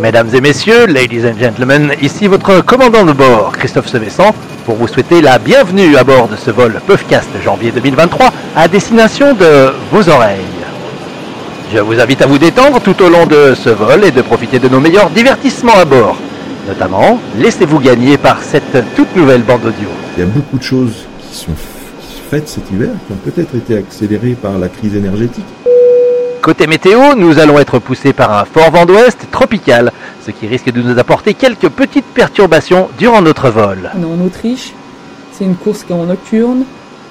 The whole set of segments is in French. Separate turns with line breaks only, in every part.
Mesdames et messieurs, ladies and gentlemen, ici votre commandant de bord, Christophe Sevessan, pour vous souhaiter la bienvenue à bord de ce vol Puffcast janvier 2023 à destination de vos oreilles. Je vous invite à vous détendre tout au long de ce vol et de profiter de nos meilleurs divertissements à bord. Notamment, laissez-vous gagner par cette toute nouvelle bande audio.
Il y a beaucoup de choses qui sont, qui sont faites cet hiver, qui ont peut-être été accélérées par la crise énergétique.
Côté météo, nous allons être poussés par un fort vent d'ouest tropical, ce qui risque de nous apporter quelques petites perturbations durant notre vol.
On est en Autriche, c'est une course qui est en nocturne,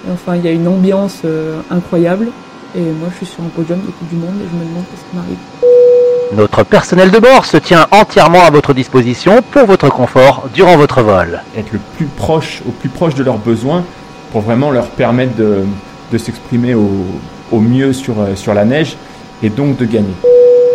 et enfin il y a une ambiance euh, incroyable, et moi je suis sur un podium de Coupe du Monde et je me demande qu'est-ce qui m'arrive.
Notre personnel de bord se tient entièrement à votre disposition pour votre confort durant votre vol.
être le plus proche, au plus proche de leurs besoins pour vraiment leur permettre de, de s'exprimer au, au mieux sur, euh, sur la neige et donc de gagner.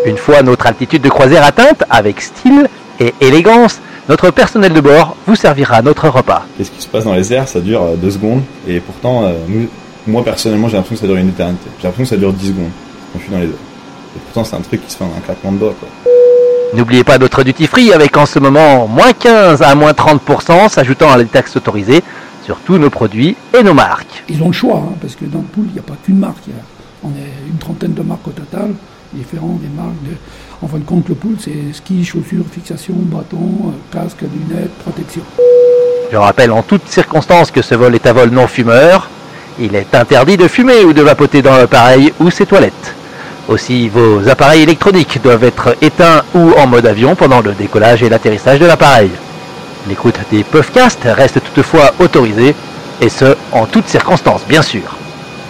Une fois notre altitude de croisière atteinte, avec style et élégance, notre personnel de bord vous servira notre repas.
Qu'est-ce qui se passe dans les airs? Ça dure euh, deux secondes. Et pourtant, euh, nous- moi personnellement, j'ai l'impression que ça dure une éternité. J'ai l'impression que ça dure 10 secondes quand je suis dans les airs. Et pourtant, c'est un truc qui se fait en un claquement de doigts.
N'oubliez pas notre duty free avec en ce moment moins 15 à moins 30% s'ajoutant à les taxes autorisées sur tous nos produits et nos marques.
Ils ont le choix, hein, parce que dans le pool, il n'y a pas qu'une marque. il y a- on est une trentaine de marques au total, différentes des marques. De, en fin de compte, le pool, c'est ski, chaussures, fixation, bâton, euh, casque, lunettes, protection.
Je rappelle en toutes circonstances que ce vol est un vol non fumeur. Il est interdit de fumer ou de vapoter dans l'appareil ou ses toilettes. Aussi, vos appareils électroniques doivent être éteints ou en mode avion pendant le décollage et l'atterrissage de l'appareil. L'écoute des puffcasts reste toutefois autorisée, et ce, en toutes circonstances, bien sûr.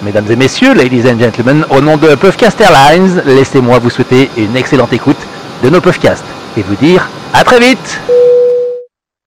Mesdames et messieurs, ladies and gentlemen, au nom de Puffcast Airlines, laissez-moi vous souhaiter une excellente écoute de nos puffcasts et vous dire à très vite